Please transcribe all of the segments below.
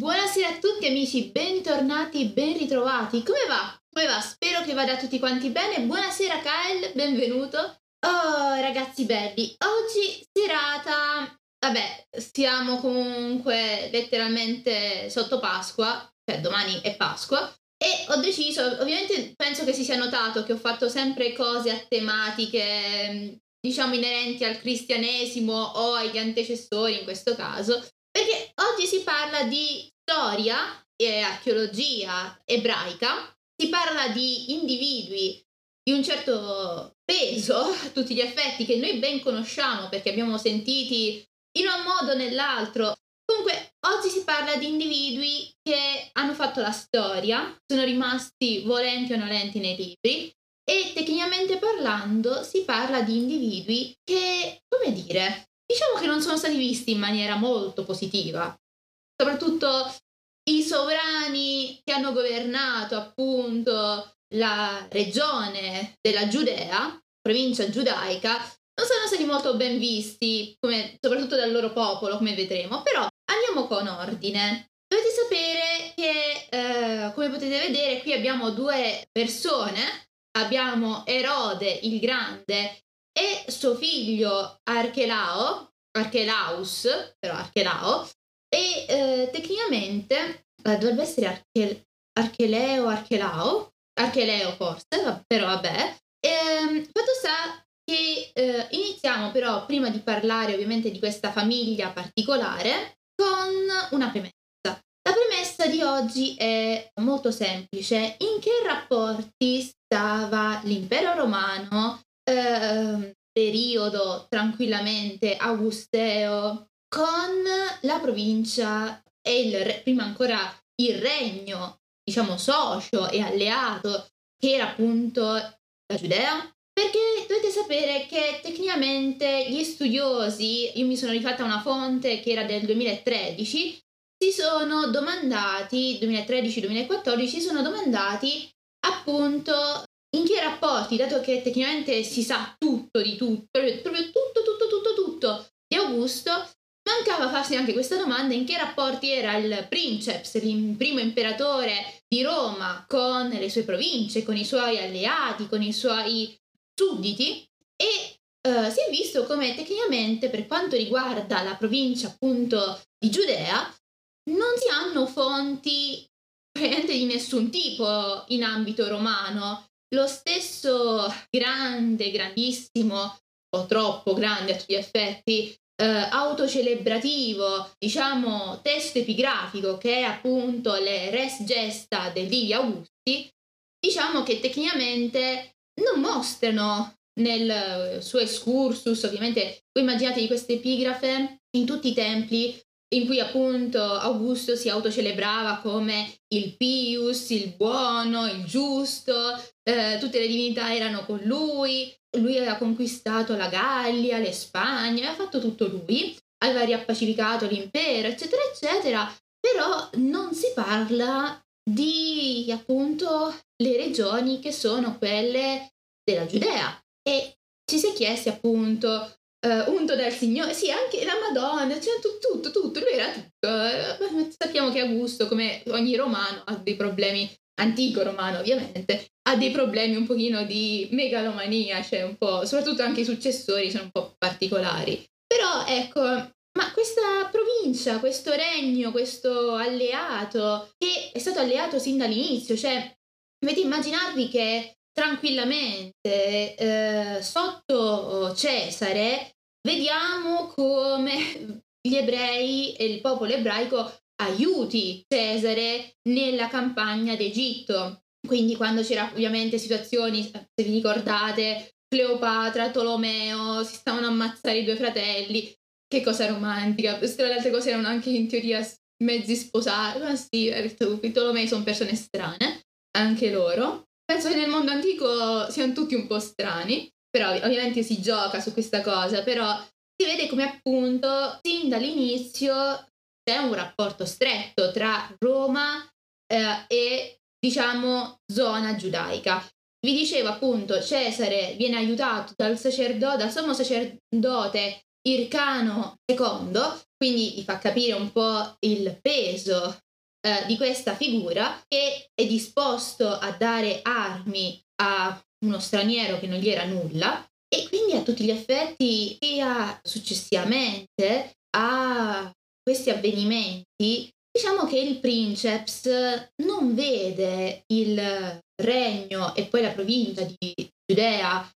Buonasera a tutti amici, bentornati, ben ritrovati. Come va? Come va? Spero che vada a tutti quanti bene. Buonasera Kyle, benvenuto. Oh ragazzi belli, oggi serata... Vabbè, stiamo comunque letteralmente sotto Pasqua, cioè domani è Pasqua. E ho deciso, ovviamente penso che si sia notato che ho fatto sempre cose a tematiche, diciamo, inerenti al cristianesimo o agli antecessori in questo caso. Perché oggi si parla di storia e archeologia ebraica, si parla di individui di un certo peso a tutti gli effetti che noi ben conosciamo perché abbiamo sentiti in un modo o nell'altro. Comunque, oggi si parla di individui che hanno fatto la storia, sono rimasti volenti o nolenti nei libri e tecnicamente parlando si parla di individui che, come dire, diciamo che non sono stati visti in maniera molto positiva. Soprattutto i sovrani che hanno governato appunto la regione della Giudea, provincia giudaica, non sono stati molto ben visti, come, soprattutto dal loro popolo, come vedremo. Però andiamo con ordine. Dovete sapere che, eh, come potete vedere, qui abbiamo due persone. Abbiamo Erode il Grande e suo figlio Archelao, Archelaus, però Archelao, e eh, tecnicamente eh, dovrebbe essere Arche, Archeleo, Archelao, Archeleo forse, però vabbè. E, ehm, fatto sta che eh, iniziamo però, prima di parlare ovviamente di questa famiglia particolare, con una premessa. La premessa di oggi è molto semplice. In che rapporti stava l'impero romano eh, periodo tranquillamente augusteo con la provincia e il re, prima ancora il regno, diciamo, socio e alleato che era appunto la Giudea. Perché dovete sapere che tecnicamente gli studiosi, io mi sono rifatta una fonte che era del 2013, si sono domandati, 2013-2014, si sono domandati appunto in che rapporti, dato che tecnicamente si sa tutto di tutto, proprio, tutto, tutto, tutto, tutto di Augusto, mancava farsi anche questa domanda in che rapporti era il princeps, il primo imperatore di Roma, con le sue province, con i suoi alleati, con i suoi sudditi? E Uh, si è visto come tecnicamente per quanto riguarda la provincia appunto di Giudea non si hanno fonti praticamente di nessun tipo in ambito romano lo stesso grande, grandissimo, o troppo grande a tutti gli effetti, eh, autocelebrativo, diciamo testo epigrafico che è appunto le res gesta dei Livi Augusti, diciamo che tecnicamente non mostrano nel suo excursus, ovviamente voi immaginate di queste epigrafe in tutti i templi in cui appunto Augusto si autocelebrava come il pius, il buono, il giusto, eh, tutte le divinità erano con lui, lui aveva conquistato la Gallia, le Spagne, aveva fatto tutto lui, aveva riappacificato l'impero, eccetera, eccetera, però non si parla di appunto le regioni che sono quelle della Giudea. E ci si è chiesti appunto uh, unto dal Signore, sì, anche la Madonna, cioè tutto, tutto, tutto, lui era tutto. Uh, sappiamo che Augusto, come ogni romano, ha dei problemi, antico romano ovviamente, ha dei problemi un pochino di megalomania, cioè un po', soprattutto anche i successori sono un po' particolari. Però ecco, ma questa provincia, questo regno, questo alleato, che è stato alleato sin dall'inizio, cioè dovete immaginarvi che tranquillamente eh, sotto Cesare vediamo come gli ebrei e il popolo ebraico aiuti Cesare nella campagna d'Egitto. Quindi quando c'era ovviamente situazioni, se vi ricordate, Cleopatra, Tolomeo, si stavano ammazzare i due fratelli, che cosa romantica. Queste le altre cose erano anche in teoria mezzi sposati, ma sì, Tolomei sono persone strane, anche loro. Penso che nel mondo antico siano tutti un po' strani, però ovviamente si gioca su questa cosa, però si vede come appunto sin dall'inizio c'è un rapporto stretto tra Roma eh, e diciamo zona giudaica. Vi dicevo appunto Cesare viene aiutato dal sacerdote, dal sommo sacerdote Ircano II, quindi vi fa capire un po' il peso eh, di questa figura che è disposto a dare armi a uno straniero che non gli era nulla e quindi a tutti gli effetti sia successivamente a questi avvenimenti diciamo che il princeps non vede il regno e poi la provincia di Giudea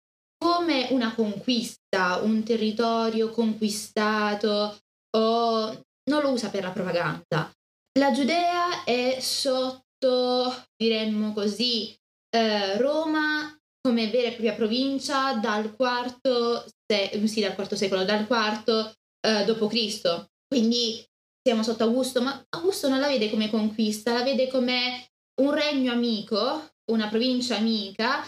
come una conquista, un territorio conquistato o non lo usa per la propaganda. La Giudea è sotto, diremmo così, eh, Roma come vera e propria provincia dal quarto, se- sì, dal quarto secolo, dal quarto eh, d.C. Quindi siamo sotto Augusto, ma Augusto non la vede come conquista, la vede come un regno amico, una provincia amica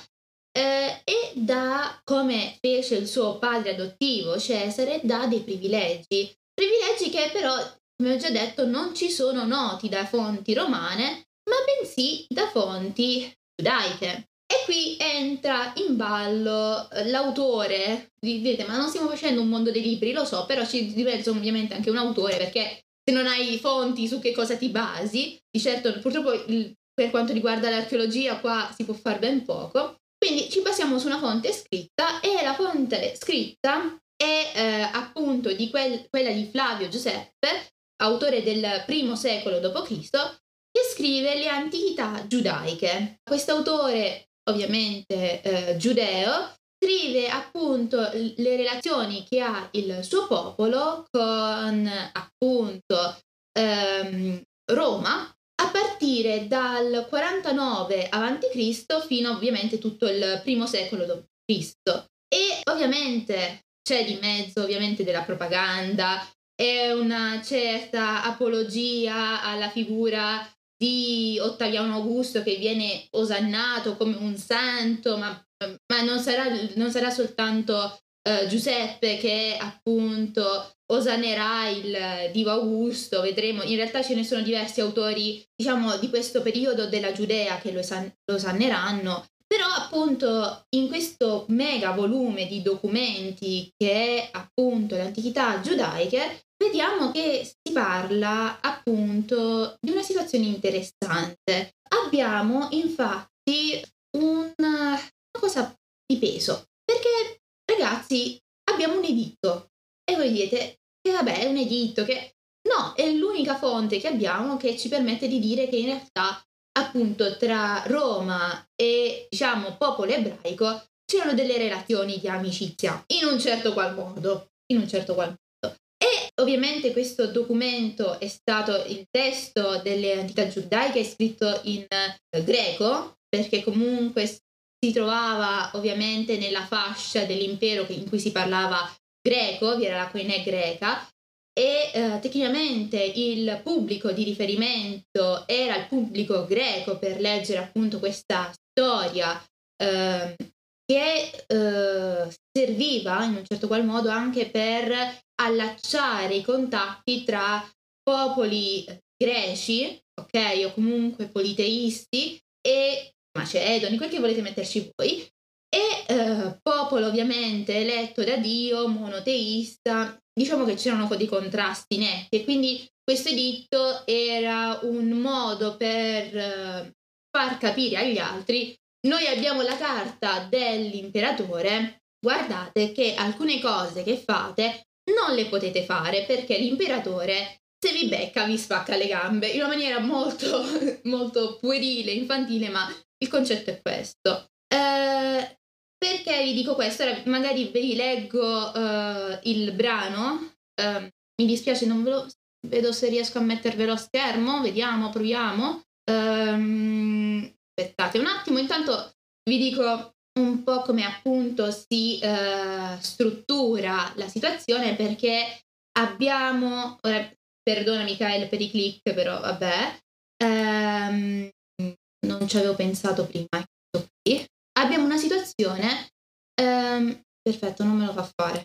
eh, e dà, come fece il suo padre adottivo Cesare, dà dei privilegi. Privilegi che però, come ho già detto, non ci sono noti da fonti romane, ma bensì da fonti giudaiche. E qui entra in ballo eh, l'autore, dite ma non stiamo facendo un mondo dei libri, lo so, però ci diverso ovviamente anche un autore perché se non hai fonti su che cosa ti basi, di certo purtroppo per quanto riguarda l'archeologia qua si può fare ben poco, quindi ci basiamo su una fonte scritta e la fonte scritta è eh, appunto di quel, quella di Flavio Giuseppe, autore del primo secolo d.C., che scrive le antichità giudaiche. Quest'autore, ovviamente eh, giudeo, scrive appunto le relazioni che ha il suo popolo con appunto ehm, Roma a partire dal 49 a.C. fino ovviamente tutto il primo secolo d.C. E ovviamente c'è di mezzo ovviamente della propaganda e una certa apologia alla figura di Ottaviano Augusto che viene osannato come un santo, ma, ma non, sarà, non, sarà, soltanto uh, Giuseppe che appunto osanerà il divo Augusto, vedremo, in realtà ce ne sono diversi autori, diciamo, di questo periodo della Giudea che lo, esan- lo osanneranno, però appunto in questo mega volume di documenti che è appunto le antichità giudaiche, vediamo che si parla appunto di una situazione interessante. Abbiamo infatti un, una cosa di peso, perché ragazzi abbiamo un editto e voi dite che vabbè è un editto che no, è l'unica fonte che abbiamo che ci permette di dire che in realtà appunto tra Roma e diciamo popolo ebraico c'erano delle relazioni di amicizia in un certo qual modo, in un certo qual modo. E ovviamente questo documento è stato il testo delle antichità giudaiche scritto in eh, greco perché comunque si trovava ovviamente nella fascia dell'impero in cui si parlava greco, vi era la coinè greca e eh, tecnicamente il pubblico di riferimento era il pubblico greco per leggere appunto questa storia eh, che eh, serviva in un certo qual modo anche per allacciare i contatti tra popoli greci, ok, o comunque politeisti e macedoni, quel che volete metterci voi, e eh, popolo ovviamente eletto da Dio, monoteista, diciamo che c'erano dei contrasti netti e quindi questo editto era un modo per eh, far capire agli altri noi abbiamo la carta dell'imperatore, guardate che alcune cose che fate non le potete fare perché l'imperatore se vi becca vi spacca le gambe in una maniera molto molto puerile, infantile, ma il concetto è questo. Eh, perché vi dico questo? Ora magari vi leggo uh, il brano. Uh, mi dispiace, non ve lo vedo se riesco a mettervelo a schermo. Vediamo, proviamo. Um, aspettate un attimo, intanto vi dico un po' come appunto si uh, struttura la situazione perché abbiamo, ora perdonami Kyle per i click, però vabbè, um, non ci avevo pensato prima, ecco qui abbiamo una situazione... Um, perfetto, non me lo fa fare.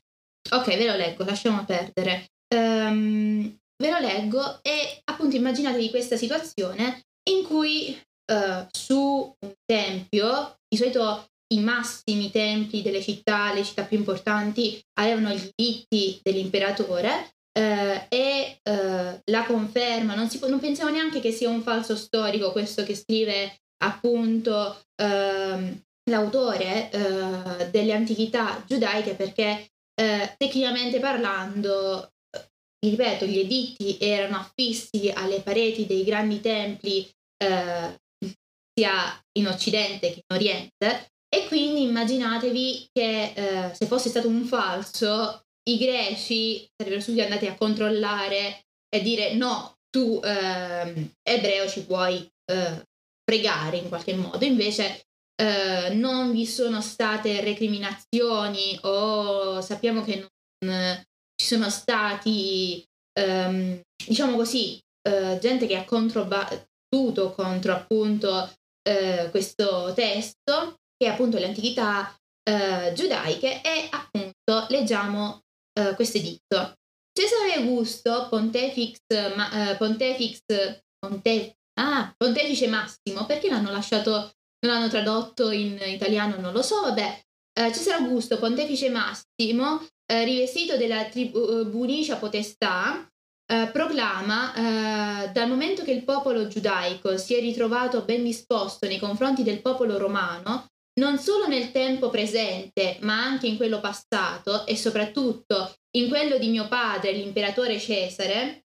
Ok, ve lo leggo, lasciamo perdere. Um, ve lo leggo e appunto immaginatevi questa situazione in cui uh, su un tempio, di solito i massimi templi delle città, le città più importanti, avevano gli diritti dell'imperatore, eh, e eh, la conferma, non, può, non, pensiamo neanche che sia un falso storico questo che scrive appunto ehm, l'autore eh, delle antichità giudaiche perché eh, tecnicamente parlando, vi ripeto, gli editti erano affissi alle pareti dei grandi templi eh, sia in Occidente che in Oriente e quindi immaginatevi che eh, se fosse stato un falso i greci sarebbero subito andati a controllare e dire no, tu eh, ebreo ci puoi eh, pregare in qualche modo. Invece eh, non vi sono state recriminazioni o sappiamo che non ci sono stati, ehm, diciamo così, eh, gente che ha controbattuto contro appunto eh, questo testo, che è appunto le antichità eh, giudaiche, e appunto leggiamo questo editto. Cesare Augusto, Pontifex, ma, Pontifex, Ponte, ah, Pontefice Massimo, perché l'hanno lasciato, non l'hanno tradotto in italiano, non lo so, vabbè. Uh, Cesare Augusto, Pontefice Massimo, rivestito della tribunicia potestà, proclama dal momento che il popolo giudaico si è ritrovato ben disposto nei confronti del popolo romano, non solo nel tempo presente, ma anche in quello passato e soprattutto in quello di mio padre, l'imperatore Cesare,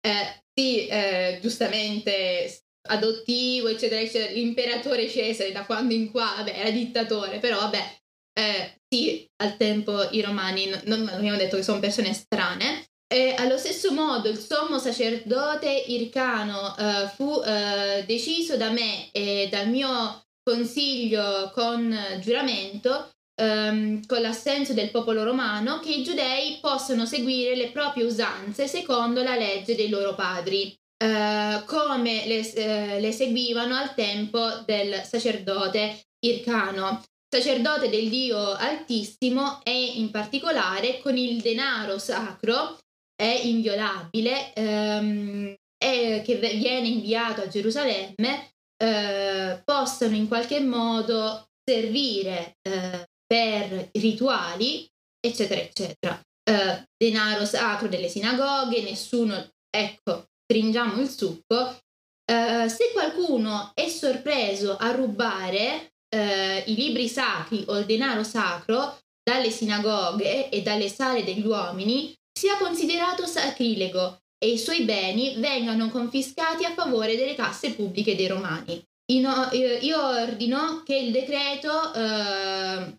eh, sì, eh, giustamente adottivo, eccetera, eccetera, l'imperatore Cesare da quando in qua, vabbè, era dittatore, però vabbè, eh, sì, al tempo i romani non, non abbiamo detto che sono persone strane. E allo stesso modo il sommo sacerdote Ircano eh, fu eh, deciso da me e dal mio consiglio con giuramento, ehm, con l'assenso del popolo romano, che i giudei possano seguire le proprie usanze secondo la legge dei loro padri, eh, come le, eh, le seguivano al tempo del sacerdote Ircano, sacerdote del Dio Altissimo e in particolare con il denaro sacro è inviolabile ehm, e che viene inviato a Gerusalemme eh, possano in qualche modo servire eh, per rituali, eccetera, eccetera. Eh, denaro sacro delle sinagoghe, nessuno, ecco, stringiamo il succo. Eh, se qualcuno è sorpreso a rubare eh, i libri sacri o il denaro sacro dalle sinagoghe e dalle sale degli uomini, sia considerato sacrilego e i suoi beni vengano confiscati a favore delle casse pubbliche dei romani. Ino, io ordino che il decreto, eh,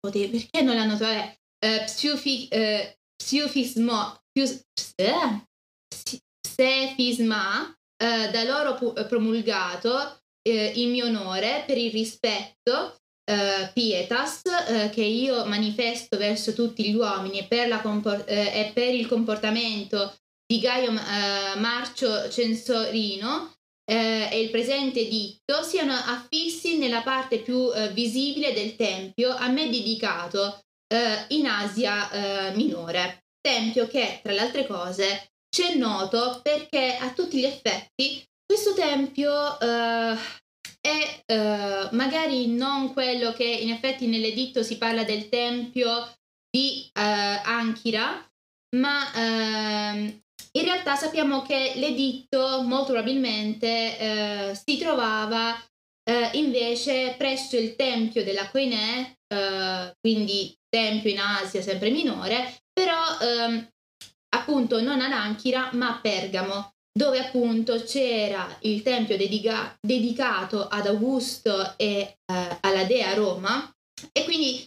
perché non l'hanno trovato? Eh, psiufi, eh, psiufismo, pius, eh, psefisma, eh, da loro pu- promulgato eh, in mio onore per il rispetto Uh, pietas uh, che io manifesto verso tutti gli uomini e per, compor- uh, e per il comportamento di Gaio eh, Marcio Censorino eh, e il presente editto siano affissi nella parte più eh, visibile del tempio a me dedicato eh, in Asia eh, Minore. Tempio che, tra le altre cose, c'è noto perché a tutti gli effetti questo tempio eh, è magari non quello che in effetti nell'editto si parla del tempio di Anchira, ma ehm, in realtà sappiamo che l'editto molto probabilmente si trovava invece presso il tempio della Koine, quindi tempio in Asia sempre minore, però ehm, appunto non ad Anchira ma a Pergamo, dove appunto c'era il tempio dedica- dedicato ad Augusto e eh, alla dea Roma e quindi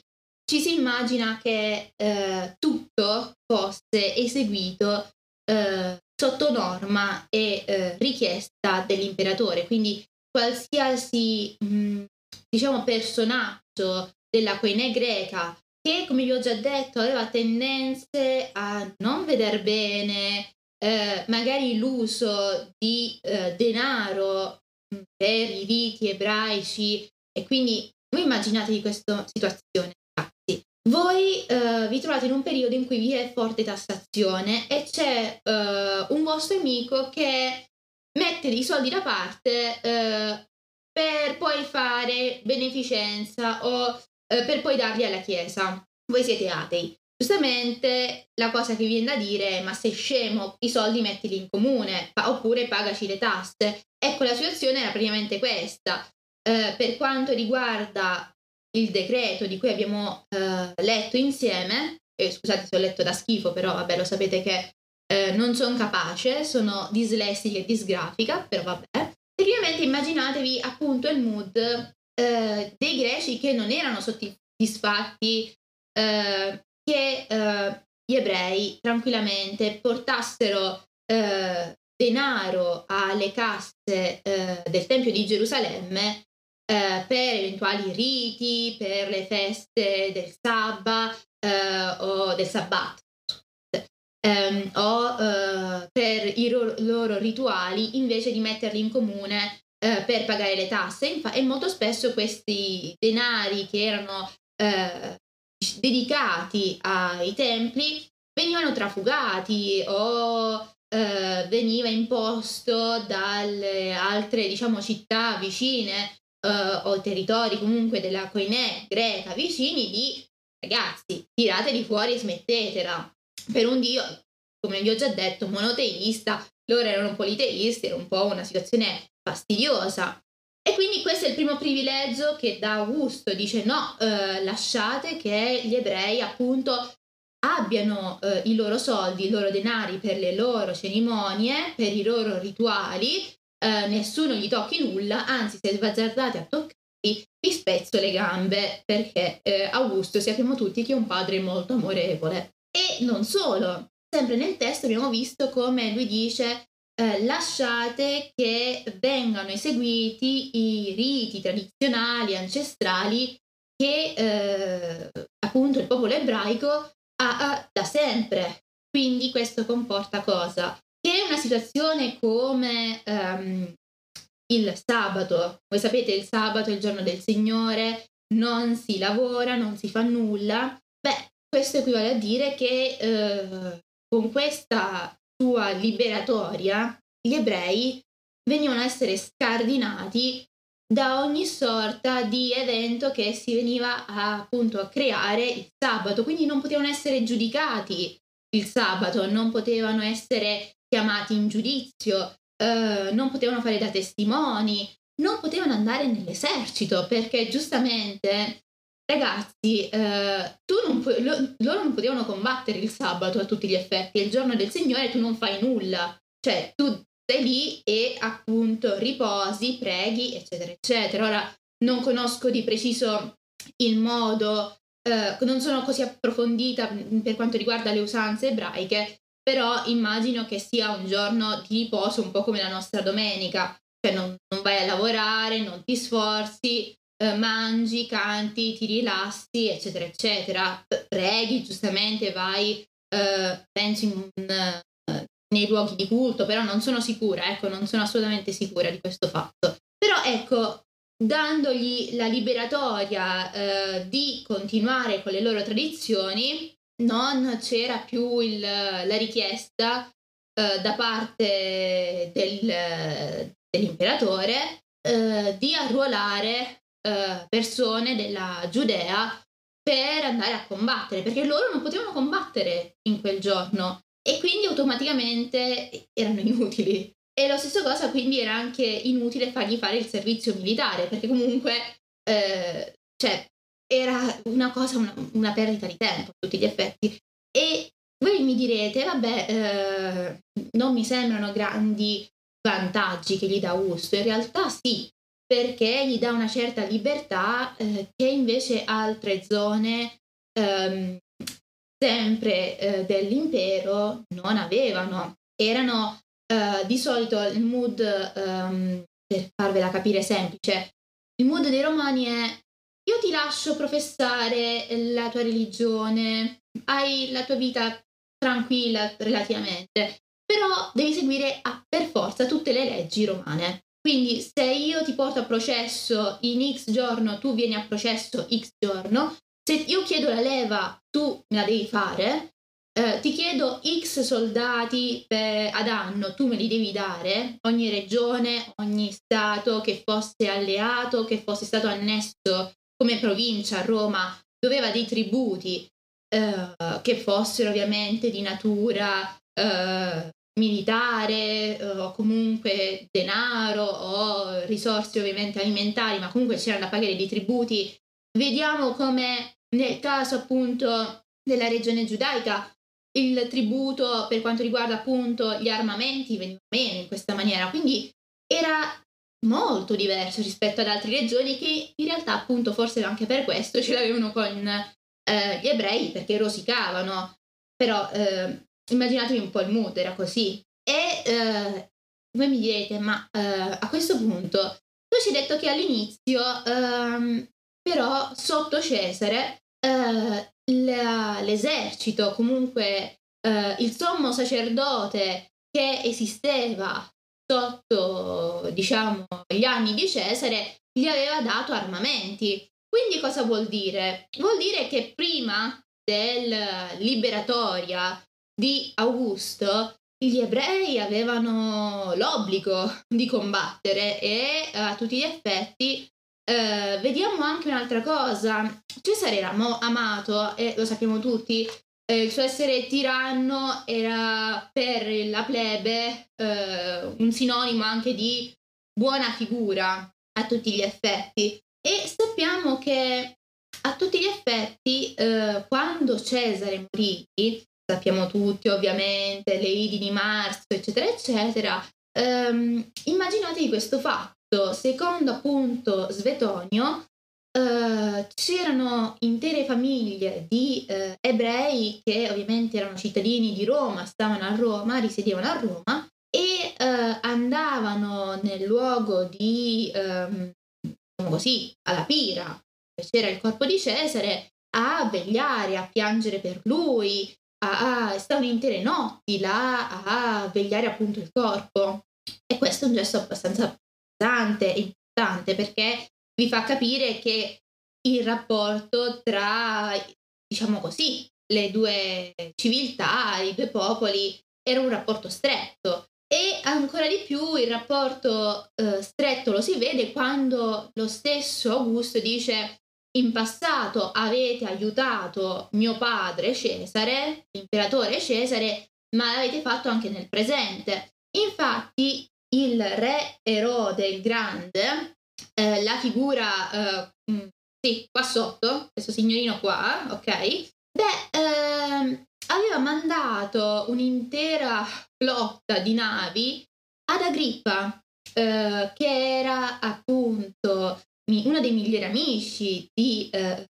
ci si immagina che eh, tutto fosse eseguito eh, sotto norma e eh, richiesta dell'imperatore. Quindi qualsiasi mh, mm, diciamo personaggio della coine greca che, come vi ho già detto, aveva tendenze a non veder bene eh, magari l'uso di eh, denaro mm, per i riti ebraici. E quindi voi immaginatevi questa situazione. Voi uh, vi trovate in un periodo in cui vi è forte tassazione e c'è uh, un vostro amico che mette dei soldi da parte uh, per poi fare beneficenza o per poi darli alla Chiesa. Voi siete atei. Giustamente la cosa che viene da dire è ma sei scemo, i soldi mettili in comune pa- oppure pagaci le tasse. Ecco, la situazione era praticamente questa. Eh, per quanto riguarda il decreto di cui abbiamo eh, letto insieme, eh, scusate se ho letto da schifo, però vabbè lo sapete che eh, non sono capace, sono dislessica e disgrafica, però vabbè. Tecnicamente immaginatevi appunto il mood eh, dei greci che non erano soddisfatti eh, che eh, gli ebrei tranquillamente portassero eh, denaro alle casse eh, del Tempio di Gerusalemme per eventuali riti, per le feste del sabba o del sabbat ehm, o per i ro- loro rituali invece di metterli in comune eh, per pagare le tasse Infa- e molto spesso questi denari che erano eh, dedicati ai templi venivano trafugati o eh, veniva imposto dalle altre diciamo città vicine eh, o territori comunque della Coinè greca vicini di ragazzi tirateli fuori e smettetela. Per un dio come vi ho già detto monoteista loro erano politeisti era un po' una situazione fastidiosa e quindi questo è il primo privilegio che da Augusto dice no, eh, lasciate che gli ebrei appunto abbiano eh, i loro soldi, i loro denari per le loro cerimonie, per i loro rituali, eh, nessuno gli tocchi nulla, anzi se sbazzardate a toccarli vi spezzo le gambe perché eh, Augusto sappiamo tutti che è un padre molto amorevole. E non solo, sempre nel testo abbiamo visto come lui dice eh, lasciate che vengano eseguiti i riti tradizionali, ancestrali che eh, appunto il popolo ebraico ha, ha, da sempre. Quindi questo comporta cosa? Che una situazione come um, il sabato, voi sapete il sabato è il giorno del Signore, non si lavora, non si fa nulla, beh, questo equivale a dire che eh, con questa sua liberatoria, gli ebrei venivano a essere scardinati da ogni sorta di evento che si veniva a, appunto a creare il sabato, quindi non potevano essere giudicati il sabato, non potevano essere chiamati in giudizio, eh, non potevano fare da testimoni, non potevano andare nell'esercito perché giustamente ragazzi, eh, non pu- lo- loro non potevano combattere il sabato a tutti gli effetti, è il giorno del Signore tu non fai nulla, cioè tu stai lì e appunto riposi, preghi, eccetera, eccetera. Ora non conosco di preciso il modo, eh, non sono così approfondita per quanto riguarda le usanze ebraiche, però immagino che sia un giorno di riposo un po' come la nostra domenica, cioè non, non vai a lavorare, non ti sforzi, eh, mangi, canti, ti rilassi, eccetera, eccetera. Preghi, giustamente vai, eh, pensi in, uh, nei luoghi di culto, però non sono sicura, ecco, non sono assolutamente sicura di questo fatto. Però ecco, dandogli la liberatoria eh, di continuare con le loro tradizioni, non c'era più il, la richiesta eh, da parte del, dell'imperatore eh, di arruolare eh, persone della Giudea per andare a combattere, perché loro non potevano combattere in quel giorno e quindi automaticamente erano inutili. E lo stesso cosa quindi era anche inutile fargli fare il servizio militare, perché comunque eh, cioè, era una cosa, una, una, perdita di tempo a tutti gli effetti. E voi mi direte, vabbè, eh, non mi sembrano grandi vantaggi che gli dà Augusto, in realtà sì, perché gli dà una certa libertà eh, che invece altre zone ehm, sempre eh, dell'impero non avevano. Erano eh, di solito il mood, ehm, per farvela capire semplice, il mood dei romani è io ti lascio professare la tua religione, hai la tua vita tranquilla relativamente, però devi seguire a, per forza tutte le leggi romane. Quindi se io ti porto a processo in X giorno, tu vieni a processo X giorno, se io chiedo la leva, tu me la devi fare, eh, ti chiedo X soldati per, ad anno, tu me li devi dare, ogni regione, ogni stato che fosse alleato, che fosse stato annesso come provincia a Roma, doveva dei tributi uh, che fossero ovviamente di natura uh, militare uh, o comunque denaro o risorse ovviamente alimentari, ma comunque c'erano da pagare dei tributi. Vediamo come nel caso appunto della regione giudaica il tributo per quanto riguarda appunto gli armamenti veniva meno in questa maniera, quindi era molto diverso rispetto ad altre regioni che in realtà appunto forse anche per questo ce l'avevano con eh, gli ebrei perché rosicavano, però eh, immaginatevi un po' il mood, era così. E eh, voi mi direte, ma eh, a questo punto tu ci hai detto che all'inizio ehm, però sotto Cesare eh, la, l'esercito, comunque eh, il sommo sacerdote che esisteva sotto, diciamo, gli anni di Cesare, gli aveva dato armamenti. Quindi cosa vuol dire? Vuol dire che prima del liberatoria di Augusto gli ebrei avevano l'obbligo di combattere e a tutti gli effetti eh, vediamo anche un'altra cosa. Cesare era mo- amato e lo sappiamo tutti. Eh, il suo essere tiranno era per la plebe eh, un sinonimo anche di buona figura a tutti gli effetti. E sappiamo che a tutti gli effetti, eh, quando Cesare morì, sappiamo tutti ovviamente, le Idi di marzo, eccetera, eccetera, ehm, immaginatevi questo fatto. Secondo appunto Svetonio, eh, c'erano intere famiglie di eh, ebrei che ovviamente erano cittadini di Roma, stavano a Roma, risiedevano a Roma e eh, andavano nel luogo di, ehm, diciamo così, alla pira, dove c'era il corpo di Cesare, a vegliare, a piangere per lui, a, a, stavano intere notti là a vegliare appunto il corpo. E questo è un gesto abbastanza pesante e importante perché vi fa capire che il rapporto tra, diciamo così, le due civiltà, i due popoli, era un rapporto stretto. E ancora di più il rapporto eh, stretto lo si vede quando lo stesso Augusto dice in passato avete aiutato mio padre Cesare, l'imperatore Cesare, ma l'avete fatto anche nel presente. Infatti il re Erode il Grande, eh, la figura, eh, mm, sì, qua sotto, questo signorino qua, ok? Beh, ehm, aveva mandato un'intera flotta di navi ad Agrippa, eh, che era appunto uno dei migliori amici di eh,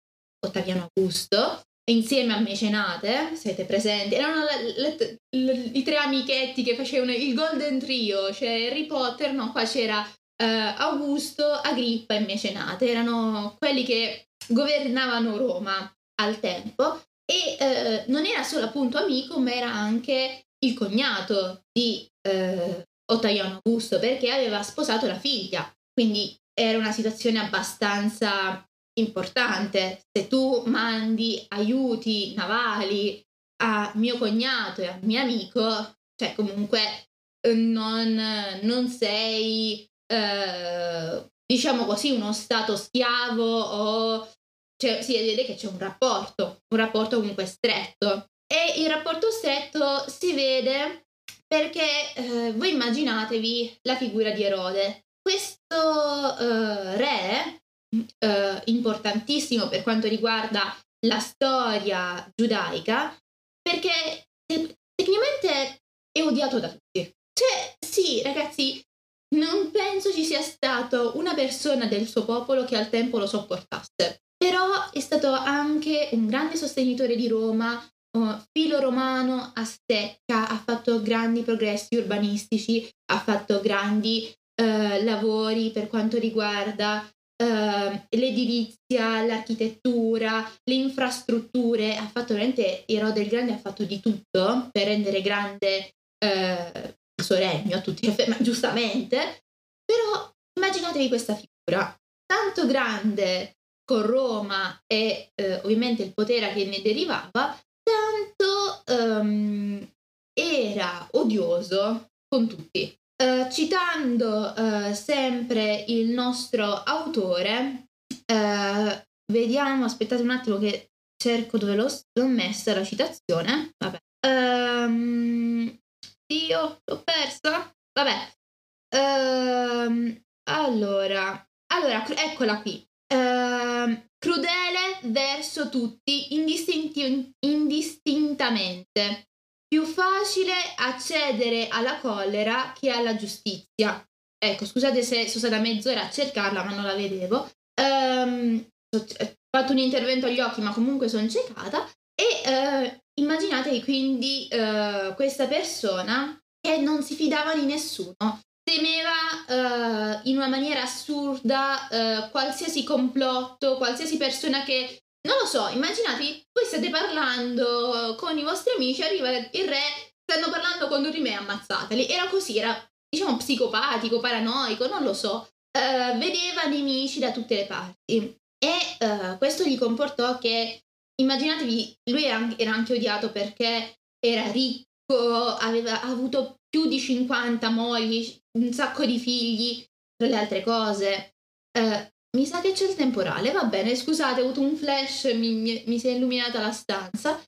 Ottaviano Augusto, insieme a Mecenate, siete presenti, erano le, le, le, i tre amichetti che facevano il Golden Trio, cioè Harry Potter, no, qua c'era uh, Augusto, Agrippa e Mecenate, erano quelli che governavano Roma al tempo e uh, non era solo appunto amico, ma era anche il cognato di uh, Ottaviano Augusto perché aveva sposato la figlia, quindi era una situazione abbastanza importante. Se tu mandi aiuti navali a mio cognato e a mio amico, cioè comunque eh, non, non sei, eh, diciamo così, uno stato schiavo o cioè, si vede che c'è un rapporto, un rapporto comunque stretto. E il rapporto stretto si vede perché eh, voi immaginatevi la figura di Erode. Questo eh, re eh, importantissimo per quanto riguarda la storia giudaica, perché tecnicamente è odiato da tutti. Cioè, sì, ragazzi, non penso ci sia stato una persona del suo popolo che al tempo lo sopportasse. Però è stato anche un grande sostenitore di Roma, filo romano a stecca, ha fatto grandi progressi urbanistici, ha fatto grandi eh, lavori per quanto riguarda Uh, l'edilizia, l'architettura, le infrastrutture, ha fatto veramente, Erode il Grande ha fatto di tutto per rendere grande uh, il suo regno a tutti gli effetti, giustamente, però immaginatevi questa figura, tanto grande con Roma e uh, ovviamente il potere che ne derivava, tanto um, era odioso con tutti. Uh, citando uh, sempre il nostro autore, uh, vediamo, aspettate un attimo che cerco dove l'ho, l'ho messa la citazione. Vabbè. Um, io l'ho persa. Vabbè. Um, allora, allora, eccola qui. Uh, crudele verso tutti indistinti- indistintamente. Più facile accedere alla collera che alla giustizia. Ecco, scusate se sono stata mezz'ora a cercarla, ma non la vedevo. Um, ho fatto un intervento agli occhi, ma comunque sono ciecata. E uh, immaginatevi quindi uh, questa persona che non si fidava di nessuno, temeva uh, in una maniera assurda qualsiasi complotto, qualsiasi persona che... Non lo so, immaginatevi, voi state parlando con i vostri amici, arriva il re, stanno parlando contro di me, ammazzateli. Era così, era diciamo psicopatico, paranoico, non lo so. Uh, vedeva nemici da tutte le parti. E questo gli comportò che, immaginatevi, lui era, anche odiato perché era ricco, aveva avuto più di 50 mogli, un sacco di figli, tra le altre cose. Eh, mi sa che c'è il temporale, va bene, scusate, ho avuto un flash, mi, mi, mi si è illuminata la stanza.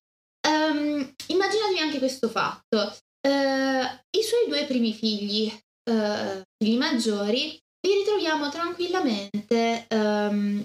Um, immaginatevi anche questo fatto. Uh, I suoi due primi figli, uh, figli maggiori, li ritroviamo tranquillamente um,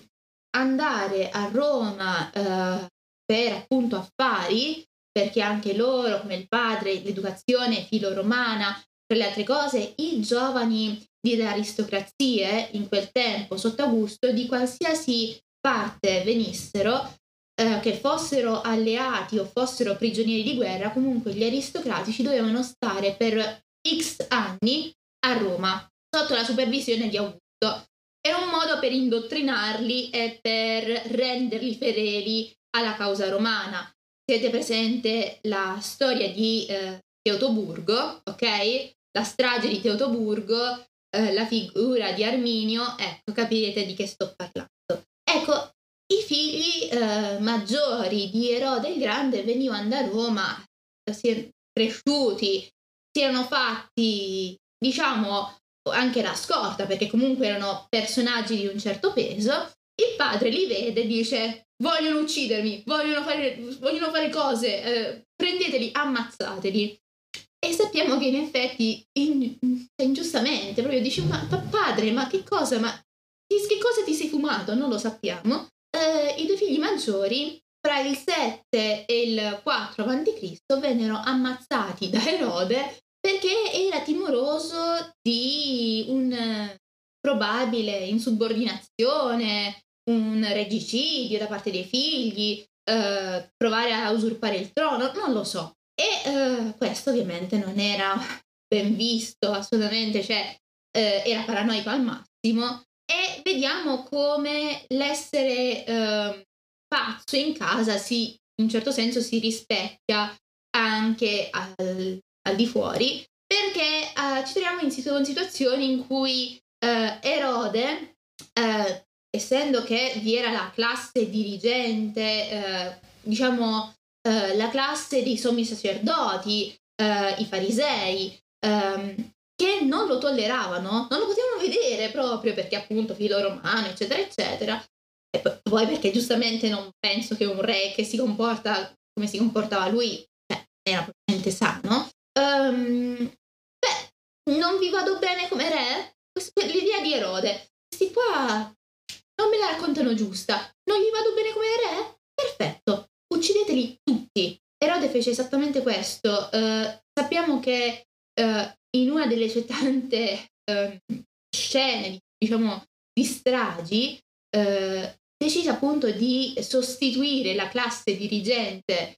andare a Roma uh, per appunto affari, perché anche loro, come il padre, l'educazione filo-romana, tra le altre cose, i giovani delle aristocrazie in quel tempo, sotto Augusto, di qualsiasi parte venissero, eh, che fossero alleati o fossero prigionieri di guerra, comunque gli aristocratici dovevano stare per x anni a Roma, sotto la supervisione di Augusto. Era un modo per indottrinarli e per renderli fedeli alla causa romana. Siete presente la storia di eh, Teutoburgo, ok? La strage di Teutoburgo, eh, la figura di Arminio, ecco, capirete di che sto parlando. Ecco, i figli eh, maggiori di Erode il Grande venivano da Roma, si erano cresciuti, si erano fatti, diciamo, anche la scorta, perché comunque erano personaggi di un certo peso. Il padre li vede e dice: vogliono uccidermi, vogliono fare, vogliono fare cose, eh, prendeteli, ammazzateli. E sappiamo che in effetti, in, cioè, ingiustamente, proprio dici, ma, ma, padre, ma che cosa, ma che cosa ti sei fumato? Non lo sappiamo. Eh, I due figli maggiori, fra il 7 e il 4 a.C., vennero ammazzati da Erode perché era timoroso di un probabile insubordinazione, un regicidio da parte dei figli, eh, provare a usurpare il trono, non lo so. E eh, questo ovviamente non era ben visto assolutamente, cioè eh, era paranoico al massimo. E vediamo come l'essere ehm, pazzo in casa si, in un certo senso si rispecchia anche al, al di fuori perché eh, ci troviamo in, in, situazioni in cui eh, Erode eh, essendo che vi era la classe dirigente, eh, diciamo eh, la classe dei sommi sacerdoti, eh, i farisei, ehm, che non lo tolleravano, non lo potevano vedere proprio perché appunto filo romano, eccetera, eccetera. E poi perché giustamente non penso che un re che si comporta come si comportava lui cioè, era probabilmente sano. Um, beh, non vi vado bene come re? L'idea di Erode. Questi qua non me la raccontano giusta. Non gli vado bene come re? Perfetto, uccideteli tutti. Erode fece esattamente questo. Uh, sappiamo che uh, in una delle sue tante uh, scene, diciamo, di stragi, decise appunto di sostituire la classe dirigente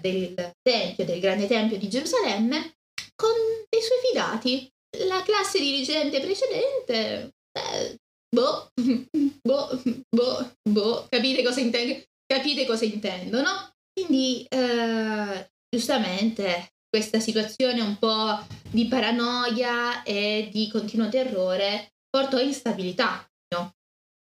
del tempio, del grande tempio di Gerusalemme, con dei suoi fidati. La classe dirigente precedente eh, boh, boh, boh, boh, capite cosa, intendo, capite cosa intendono? Quindi, eh, giustamente, questa situazione un po' di paranoia e di continuo terrore portò instabilità. No?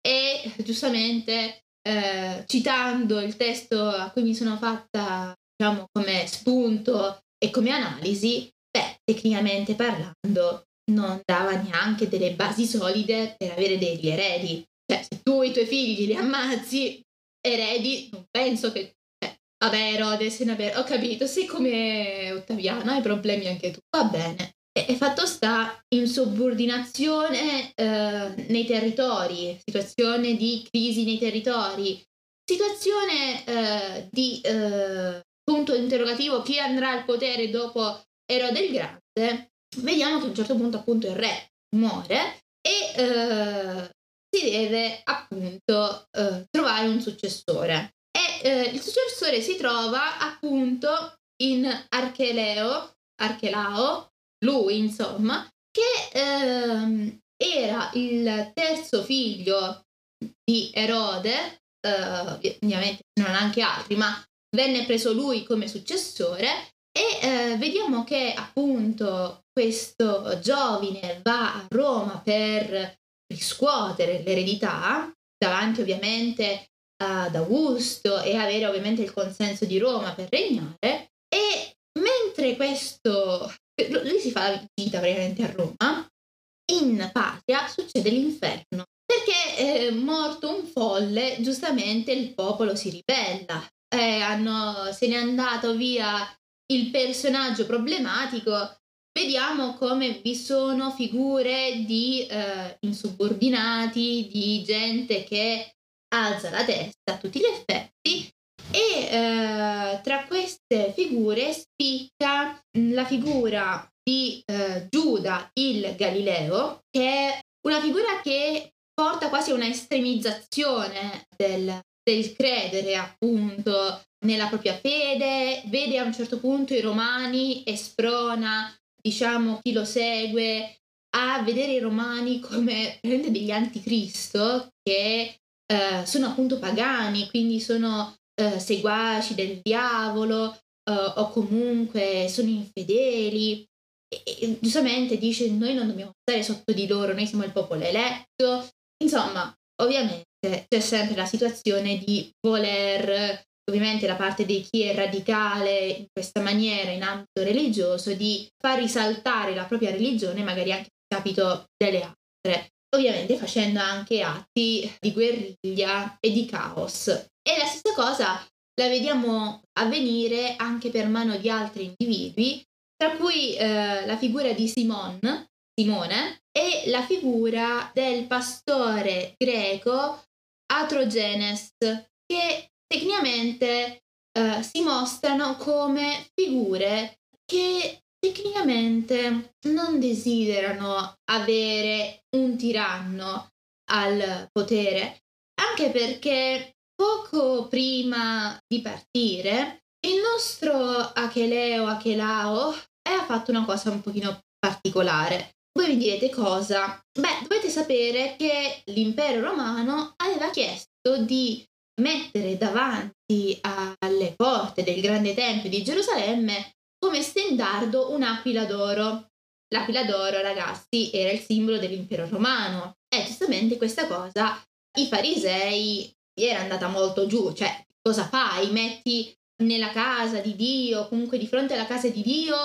E giustamente, eh, citando il testo a cui mi sono fatta, diciamo, come spunto e come analisi, beh, tecnicamente parlando, non dava neanche delle basi solide per avere degli eredi. Cioè, se tu i tuoi figli li ammazzi eredi, non penso che... Eh, vabbè, Erode, sei una ver- ho capito, sei come Ottaviano, hai problemi anche tu. Va bene. E fatto sta in subordinazione eh, nei territori, situazione di crisi nei territori, situazione eh, di eh, punto interrogativo chi andrà al potere dopo Erode il Grande, vediamo che a un certo punto appunto il re muore e eh, si deve appunto eh, trovare un successore. E eh, il successore si trova appunto in Archeleo, Archelao, lui insomma, che ehm, era il terzo figlio di Erode, eh, ovviamente non anche altri, ma venne preso lui come successore e eh, vediamo che appunto questo giovine va a Roma per riscuotere l'eredità davanti ovviamente ad Augusto e avere ovviamente il consenso di Roma per regnare. E mentre questo lui si fa la visita praticamente a Roma in patria succede l'inferno perché morto un folle giustamente il popolo si ribella. Eh, hanno, se n'è andato via il personaggio problematico vediamo come vi sono figure di eh, insubordinati, di gente che alza la testa a tutti gli effetti e eh, tra queste figure spicca la figura di eh, Giuda il Galileo, che è una figura che porta quasi a una estremizzazione del, del credere appunto nella propria fede, vede a un certo punto i romani e sprona diciamo, chi lo segue a vedere i romani come degli anticristo che eh, sono appunto pagani, quindi sono eh, seguaci del diavolo eh, o comunque sono infedeli. E, e, giustamente dice noi non dobbiamo stare sotto di loro, noi siamo il popolo eletto. Insomma, ovviamente c'è sempre la situazione di voler ovviamente da parte di chi è radicale in questa maniera in ambito religioso di far risaltare la propria religione magari anche a capito delle altre, ovviamente facendo anche atti di guerriglia e di caos. E la stessa cosa la vediamo avvenire anche per mano di altri individui, tra cui eh, la figura di Simon, Simone e la figura del pastore greco Atrogenes, che tecnicamente eh, si mostrano come figure che tecnicamente non desiderano avere un tiranno al potere, anche perché poco prima di partire il nostro Acheleo Achelao ha fatto una cosa un pochino particolare. Voi mi direte cosa? Beh, dovete sapere che l'impero romano aveva chiesto di mettere davanti alle porte del grande tempio di Gerusalemme come stendardo un'aquila d'oro. L'aquila d'oro, ragazzi, era il simbolo dell'impero romano e giustamente questa cosa i farisei gli era andata molto giù, cioè cosa fai? Metti nella casa di Dio, comunque di fronte alla casa di Dio,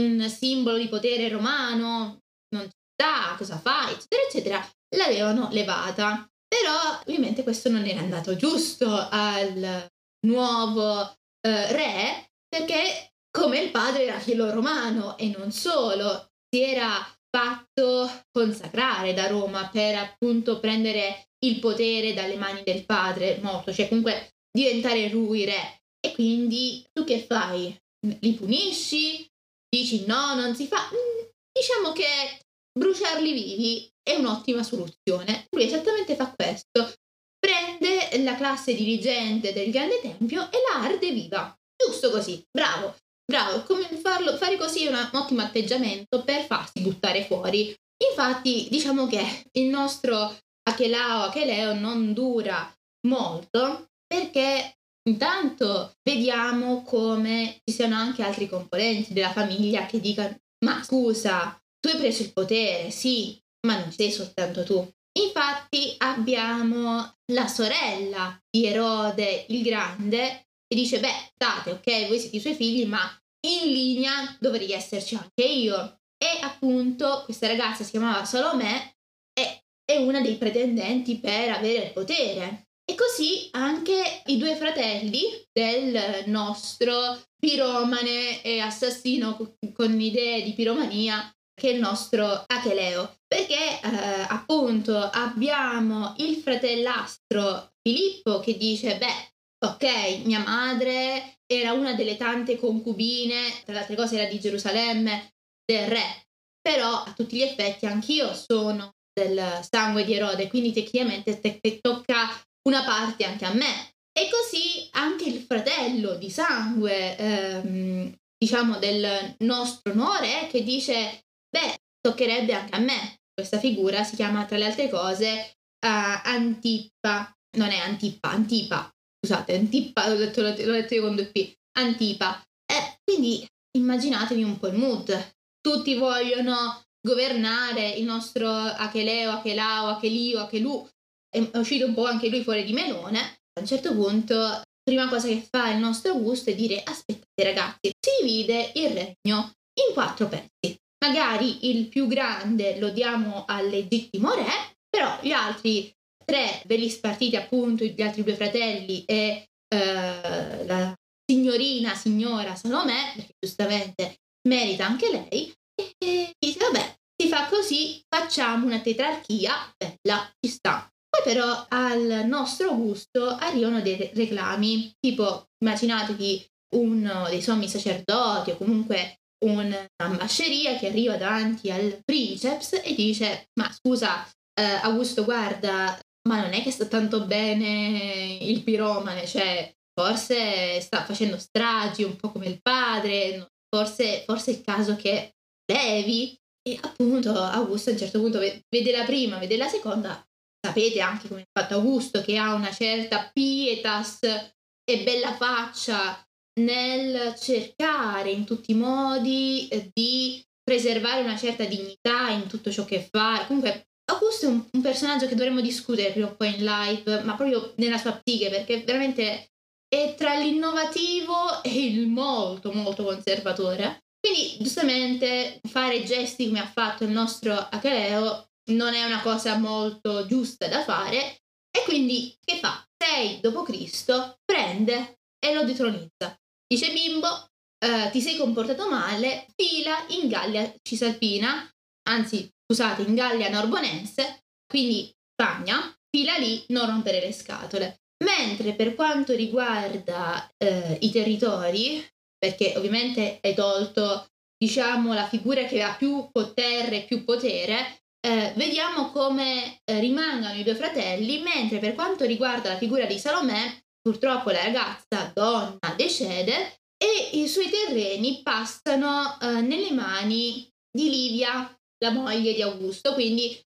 un simbolo di potere romano, non ci sta, cosa fai? eccetera eccetera, l'avevano levata. Però ovviamente questo non era andato giusto al nuovo eh, re perché come il padre era filo romano e non solo, si era fatto consacrare da Roma per appunto prendere il potere dalle mani del padre morto, cioè comunque diventare lui re. E quindi tu che fai? Li punisci? Dici no, non si fa? Mm, diciamo che bruciarli vivi è un'ottima soluzione. Lui esattamente fa questo. Prende la classe dirigente del grande tempio e la arde viva. Giusto così, bravo, bravo. Come farlo, fare così è un ottimo atteggiamento per farsi buttare fuori. Infatti, diciamo che il nostro Achelao Acheleo non dura molto perché intanto vediamo come ci siano anche altri componenti della famiglia che dicano ma scusa, tu hai preso il potere, sì, ma non sei soltanto tu. Infatti abbiamo la sorella di Erode il Grande che dice, beh, state, ok, voi siete i suoi figli, ma in linea dovrei esserci anche io. E appunto questa ragazza si chiamava Salomè e è una dei pretendenti per avere il potere. E così anche i due fratelli del nostro piromane e assassino con idee di piromania che il nostro Acheleo, perché eh, appunto abbiamo il fratellastro Filippo che dice, beh, ok, mia madre era una delle tante concubine, tra le altre cose era di Gerusalemme, del re, però a tutti gli effetti anch'io sono del sangue di Erode, quindi tecnicamente te- te tocca una parte anche a me. E così anche il fratello di sangue, ehm, diciamo, del nostro onore, che dice, beh, toccherebbe anche a me. Questa figura si chiama, tra le altre cose, uh, Antippa, non è Antippa, Antipa, scusate, Antippa, l'ho detto, l'ho detto io con due P, Antipa. Eh, quindi immaginatevi un po' il mood. Tutti vogliono governare il nostro Acheleo, Achelao, Achelio, Achelu. È uscito un po' anche lui fuori di melone. A un certo punto, prima cosa che fa il nostro Augusto è dire aspettate ragazzi, si divide il regno in quattro pezzi. Magari il più grande lo diamo al legittimo re, però gli altri tre ve li spartite appunto gli altri due fratelli e eh, la signorina, signora Salomè, perché giustamente merita anche lei, e dite vabbè, si fa così, facciamo una tetrarchia, bella, ci sta. Poi però al nostro gusto arrivano dei reclami, tipo immaginatevi uno dei sommi sacerdoti o comunque un'ambasceria che arriva davanti al princeps e dice ma scusa eh, Augusto guarda ma non è che sta tanto bene il piromane cioè forse sta facendo stragi un po' come il padre forse, forse è il caso che levi e appunto Augusto a un certo punto vede la prima vede la seconda sapete anche come è fatto Augusto che ha una certa pietas e bella faccia nel cercare in tutti i modi eh, di preservare una certa dignità in tutto ciò che fa. Comunque, Augusto è un, un, personaggio che dovremmo discutere prima o poi in live, ma proprio nella sua psiche, perché veramente è tra l'innovativo e il molto, molto conservatore. Quindi, giustamente, fare gesti come ha fatto il nostro Acheleo non è una cosa molto giusta da fare. E quindi, che fa? 6 d.C. prende e lo detronizza. Dice Bimbo, eh, ti sei comportato male, fila in Gallia Cisalpina, anzi scusate, in Gallia Norbonense, quindi Spagna, fila lì, non rompere le scatole. Mentre per quanto riguarda eh, i territori, perché ovviamente hai tolto, diciamo, la figura che ha più potere, più potere, eh, vediamo come eh, rimangano i due fratelli, mentre per quanto riguarda la figura di Salomè, Purtroppo la ragazza donna decede e i suoi terreni passano eh, nelle mani di Livia, la moglie di Augusto, quindi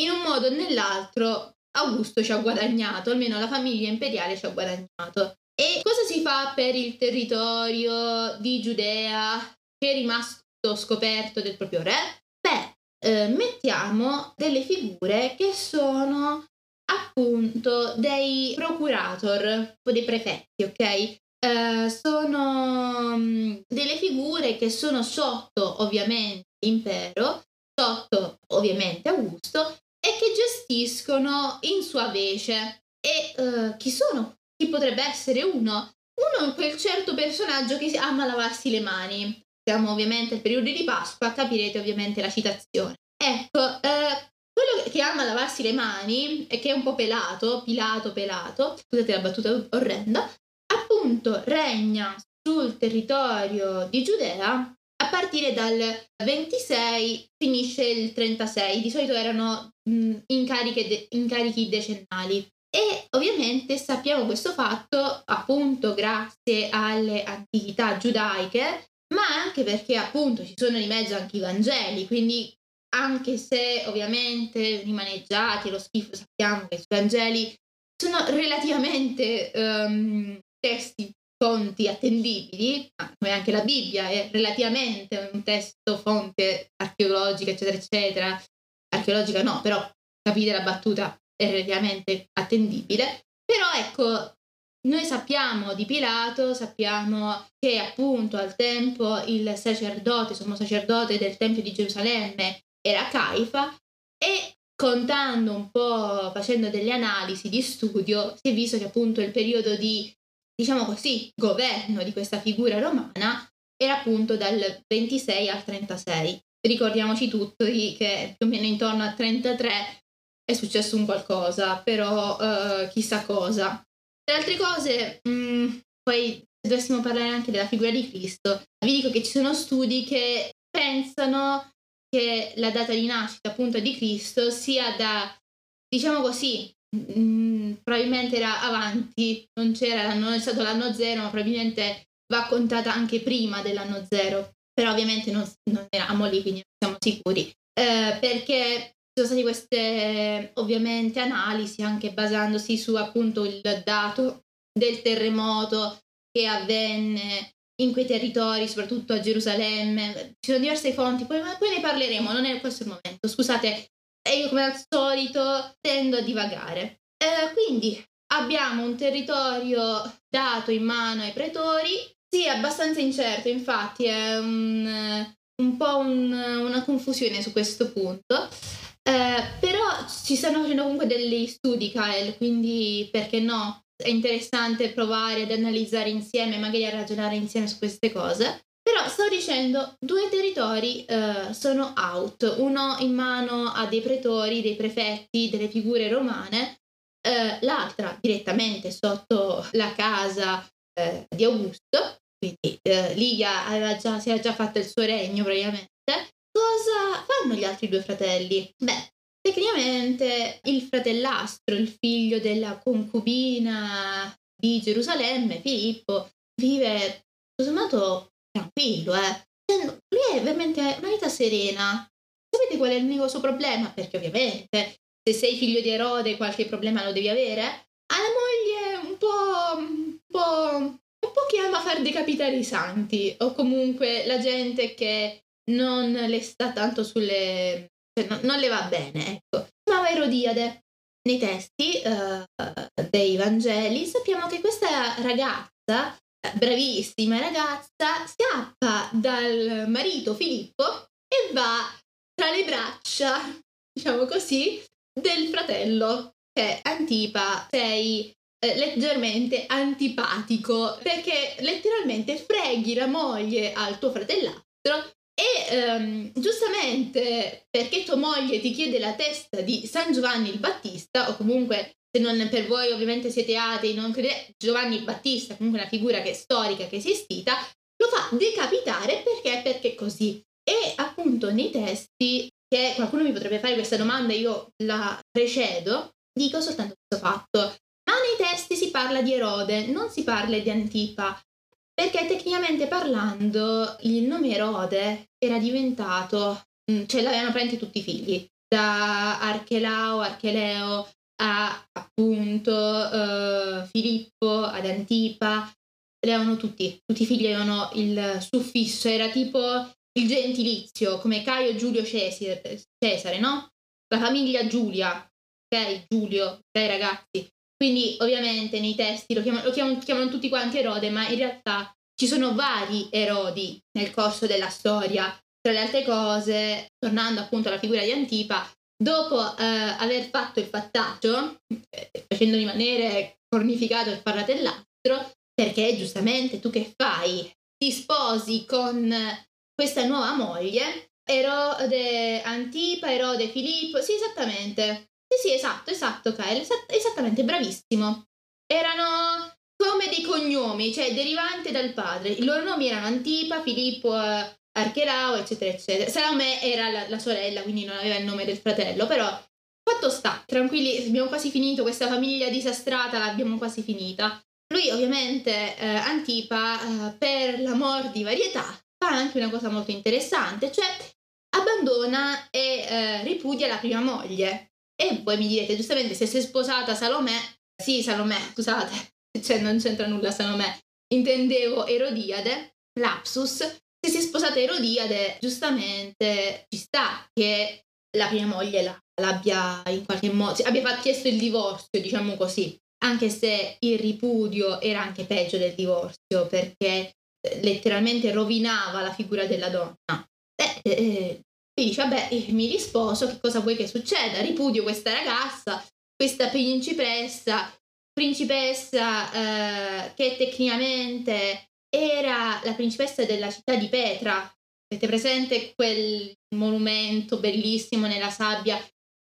in un modo o nell'altro Augusto ci ha guadagnato, almeno la famiglia imperiale ci ha guadagnato. E cosa si fa per il territorio di Giudea che è rimasto scoperto del proprio re? Beh, eh, mettiamo delle figure che sono appunto dei procurator o dei prefetti, ok? Uh, sono um, delle figure che sono sotto ovviamente l'impero, sotto ovviamente Augusto e che gestiscono in sua vece. E uh, chi sono? Chi potrebbe essere uno? Uno è quel certo personaggio che ama lavarsi le mani. Siamo ovviamente al periodo di Pasqua, capirete ovviamente la citazione. Ecco, uh, quello che ama lavarsi le mani e che è un po' pelato, pilato, pelato, scusate la battuta orrenda, appunto regna sul territorio di Giudea a partire dal 26 finisce il 36, di solito erano mh, de- incarichi decennali. E ovviamente sappiamo questo fatto appunto grazie alle antichità giudaiche, ma anche perché appunto ci sono di mezzo anche i Vangeli, quindi anche se ovviamente rimaneggiati, lo schifo sappiamo che i Vangeli sono relativamente um, testi fonti attendibili, come anche la Bibbia è relativamente un testo fonte archeologica, eccetera, eccetera. Archeologica no, però capite la battuta è relativamente attendibile. Però ecco, noi sappiamo di Pilato, sappiamo che appunto al tempo il sacerdote, sommo sacerdote del Tempio di Gerusalemme, era Caifa e contando un po', facendo delle analisi di studio, si è visto che appunto il periodo di, diciamo così, governo di questa figura romana era appunto dal 26 al 36. Ricordiamoci tutti che più o meno intorno al 33 è successo un qualcosa, però uh, chissà cosa. Tra altre cose, mh, mm, poi se dovessimo parlare anche della figura di Cristo, vi dico che ci sono studi che pensano che la data di nascita appunto di Cristo sia da, diciamo così, mh, mm, probabilmente era avanti, non c'era, non è stato l'anno zero, ma probabilmente va contata anche prima dell'anno zero, però ovviamente non, non eravamo lì, quindi non siamo sicuri, eh, perché ci sono state queste ovviamente analisi anche basandosi su appunto il dato del terremoto che avvenne in quei territori, soprattutto a Gerusalemme. Ci sono diverse fonti, poi, poi ne parleremo, non è questo il momento. Scusate, e io come al solito tendo a divagare. Eh, quindi abbiamo un territorio dato in mano ai pretori, sì, abbastanza incerto, infatti è un, un po' un, una confusione su questo punto. Eh, però ci stanno facendo comunque degli studi, Kyle, quindi perché no? È interessante provare ad analizzare insieme, magari a ragionare insieme su queste cose. Però sto dicendo, due territori eh, sono out, uno in mano a dei pretori, dei prefetti, delle figure romane, eh, l'altra direttamente sotto la casa eh, di Augusto, quindi eh, Ligia già, si era già fatta il suo regno praticamente. Cosa fanno gli altri due fratelli? Beh, tecnicamente il fratellastro, il figlio della concubina di Gerusalemme, Filippo, vive tutto sommato tranquillo, eh. Cioè, lui è veramente una vita serena. Sapete qual è il suo problema? Perché ovviamente se sei figlio di Erode qualche problema lo devi avere. Ha la moglie un po', un po', un po' che ama far decapitare i santi o comunque la gente che non le sta tanto sulle... cioè non, non le va bene, ecco. Ma Erodiade, nei testi uh, dei Vangeli sappiamo che questa ragazza, bravissima ragazza, scappa dal marito Filippo e va tra le braccia, diciamo così, del fratello, che Antipa sei eh, leggermente antipatico perché letteralmente freghi la moglie al tuo fratellastro e ehm, giustamente perché tua moglie ti chiede la testa di San Giovanni il Battista o comunque se non per voi ovviamente siete atei non credete Giovanni il Battista comunque una figura che è storica che è esistita lo fa decapitare perché? Perché così. E appunto nei testi che qualcuno mi potrebbe fare questa domanda io la precedo, dico soltanto questo fatto. Ma nei testi si parla di Erode, non si parla di Antipa, perché tecnicamente parlando il nome Erode era diventato, mm, cioè l'avevano prenti tutti i figli, da Archelao, Archeleo a appunto uh, Filippo, ad Antipa, avevano tutti, tutti i figli avevano il suffisso, era tipo il gentilizio, come Caio Giulio Cesare, Cesare, no? La famiglia Giulia, ok? Giulio, ok ragazzi? Quindi ovviamente nei testi lo chiamano, lo chiamano, chiamano tutti quanti Erode, ma in realtà ci sono vari Erodi nel corso della storia. Tra le altre cose, tornando appunto alla figura di Antipa, dopo eh, aver fatto il fattaccio, eh, facendo rimanere cornificato il fratellatro, perché giustamente tu che fai? Ti sposi con questa nuova moglie, Erode Antipa, Erode Filippo, sì esattamente, sì sì esatto, esatto Kyle, esatt- esattamente, bravissimo. Erano come dei cognomi, cioè derivante dal padre. I loro nomi erano Antipa, Filippo, eh, Archerao, eccetera, eccetera. Salome era la, la, sorella, quindi non aveva il nome del fratello, però fatto sta, tranquilli, abbiamo quasi finito, questa famiglia disastrata l'abbiamo quasi finita. Lui ovviamente, eh, Antipa, eh, per l'amor di varietà, fa anche una cosa molto interessante, cioè abbandona e eh, ripudia la prima moglie. E poi mi direte, giustamente, se è sposata Salomè, sì, Salomè, scusate, cioè non c'entra nulla Salomè, intendevo Erodiade, lapsus, se si è sposata Erodiade, giustamente ci sta che la prima moglie la, l'abbia in qualche modo, abbia chiesto il divorzio, diciamo così, anche se il ripudio era anche peggio del divorzio, perché letteralmente rovinava la figura della donna. Eh, eh, e dice, vabbè, mi risposo, che cosa vuoi che succeda? Ripudio questa ragazza, questa principessa, principessa eh, che tecnicamente era la principessa della città di Petra. Avete presente quel monumento bellissimo nella sabbia?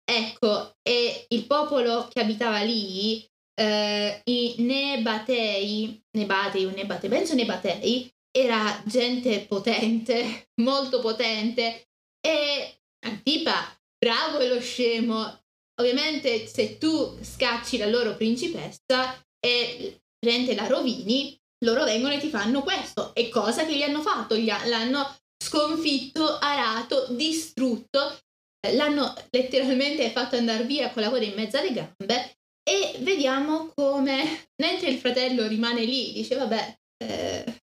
Ecco, e il popolo che abitava lì, eh, i Nebatei, Nebatei o Nebate, penso Nebatei, era gente potente, molto potente, e Antipa, bravo e lo scemo. Ovviamente se tu scacci la loro principessa e gente la rovini, loro vengono e ti fanno questo. E cosa che gli hanno fatto? Gli ha, l'hanno sconfitto, arato, distrutto, l'hanno letteralmente fatto andare via con la coda in mezzo alle gambe e vediamo come mentre il fratello rimane lì, dice vabbè, eh,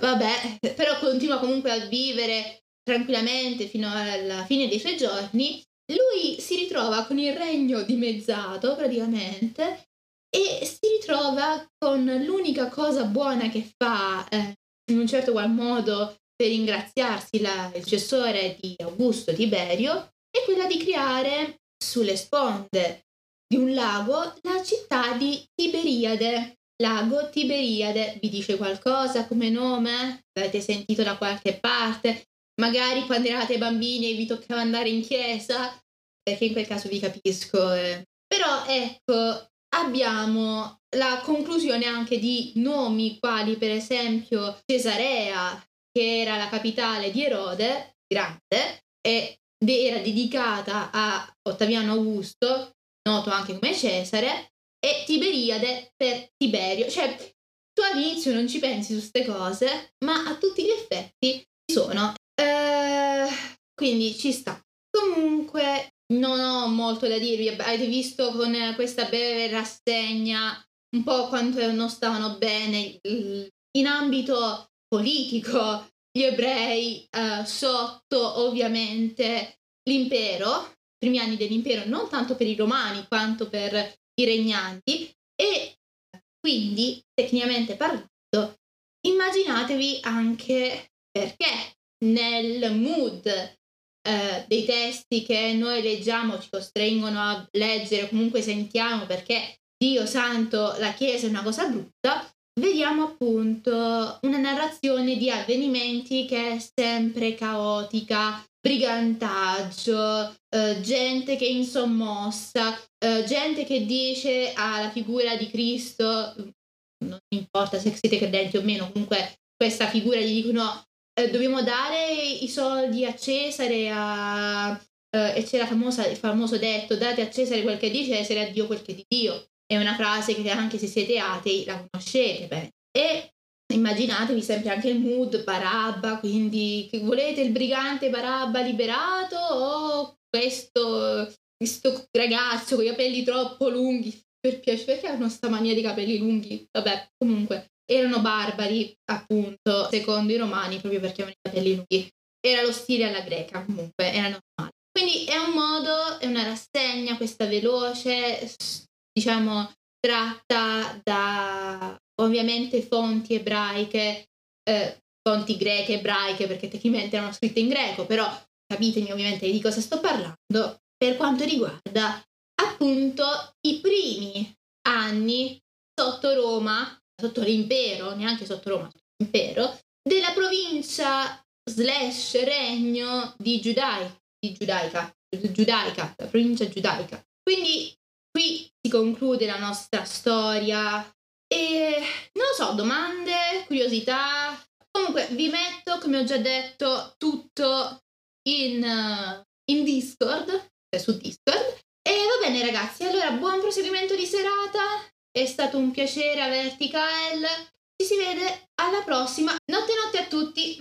vabbè, però continua comunque a vivere tranquillamente fino alla fine dei suoi giorni, lui si ritrova con il regno dimezzato praticamente e si ritrova con l'unica cosa buona che fa eh, in un certo qual modo per ringraziarsi la, il successore di Augusto Tiberio è quella di creare sulle sponde di un lago la città di Tiberiade. Lago Tiberiade vi dice qualcosa come nome? L'avete sentito da qualche parte? Magari quando eravate bambini e vi toccava andare in chiesa? Perché in quel caso vi capisco. Eh. Però ecco, abbiamo la conclusione anche di nomi quali per esempio Cesarea, che era la capitale di Erode, grande, e era dedicata a Ottaviano Augusto, noto anche come Cesare, e Tiberiade per Tiberio. Cioè, tu all'inizio non ci pensi su queste cose, ma a tutti gli effetti sono. Eh, quindi ci sta. Comunque, non ho molto da dirvi. Avete visto con questa breve rassegna un po' quanto non stavano bene in ambito politico gli ebrei eh, sotto ovviamente l'impero, i primi anni dell'impero, non tanto per i romani quanto per i regnanti e quindi tecnicamente parlando immaginatevi anche perché nel mood eh, dei testi che noi leggiamo ci costringono a leggere, comunque sentiamo perché Dio santo, la Chiesa è una cosa brutta, vediamo appunto una narrazione di avvenimenti che è sempre caotica, brigantaggio, eh, gente che è insommossa, eh, gente che dice alla figura di Cristo, non importa se siete credenti o meno, comunque questa figura gli dicono eh, dobbiamo dare i soldi a Cesare a, eh, e c'era famosa, il famoso detto date a Cesare quel che è di Cesare a Dio quel che è di Dio è una frase che anche se siete atei la conoscete bene. E immaginatevi sempre anche il mood Barabba, quindi volete il brigante Barabba liberato o questo, questo ragazzo con i capelli troppo lunghi per piacere, perché hanno sta mania di capelli lunghi? Vabbè, comunque erano barbari, appunto, secondo i romani, proprio perché avevano i capelli lunghi. Era lo stile alla greca, comunque, era normale. Quindi è un modo, è una rassegna, questa veloce, diciamo, tratta da ovviamente fonti ebraiche, eh, fonti greche, ebraiche, perché tecnicamente erano scritte in greco, però capitemi ovviamente di cosa sto parlando, per quanto riguarda appunto i primi anni sotto Roma, sotto l'impero, neanche sotto Roma, sotto l'impero, della provincia slash regno di, Giudai, di Giudaica, Giudaica, la provincia giudaica. Quindi qui si conclude la nostra storia e non lo so, domande, curiosità. Comunque vi metto, come ho già detto, tutto in, uh, in Discord, cioè su Discord. E va bene ragazzi, allora buon proseguimento di serata, è stato un piacere averti Kael, ci si vede alla prossima, notte notte a tutti!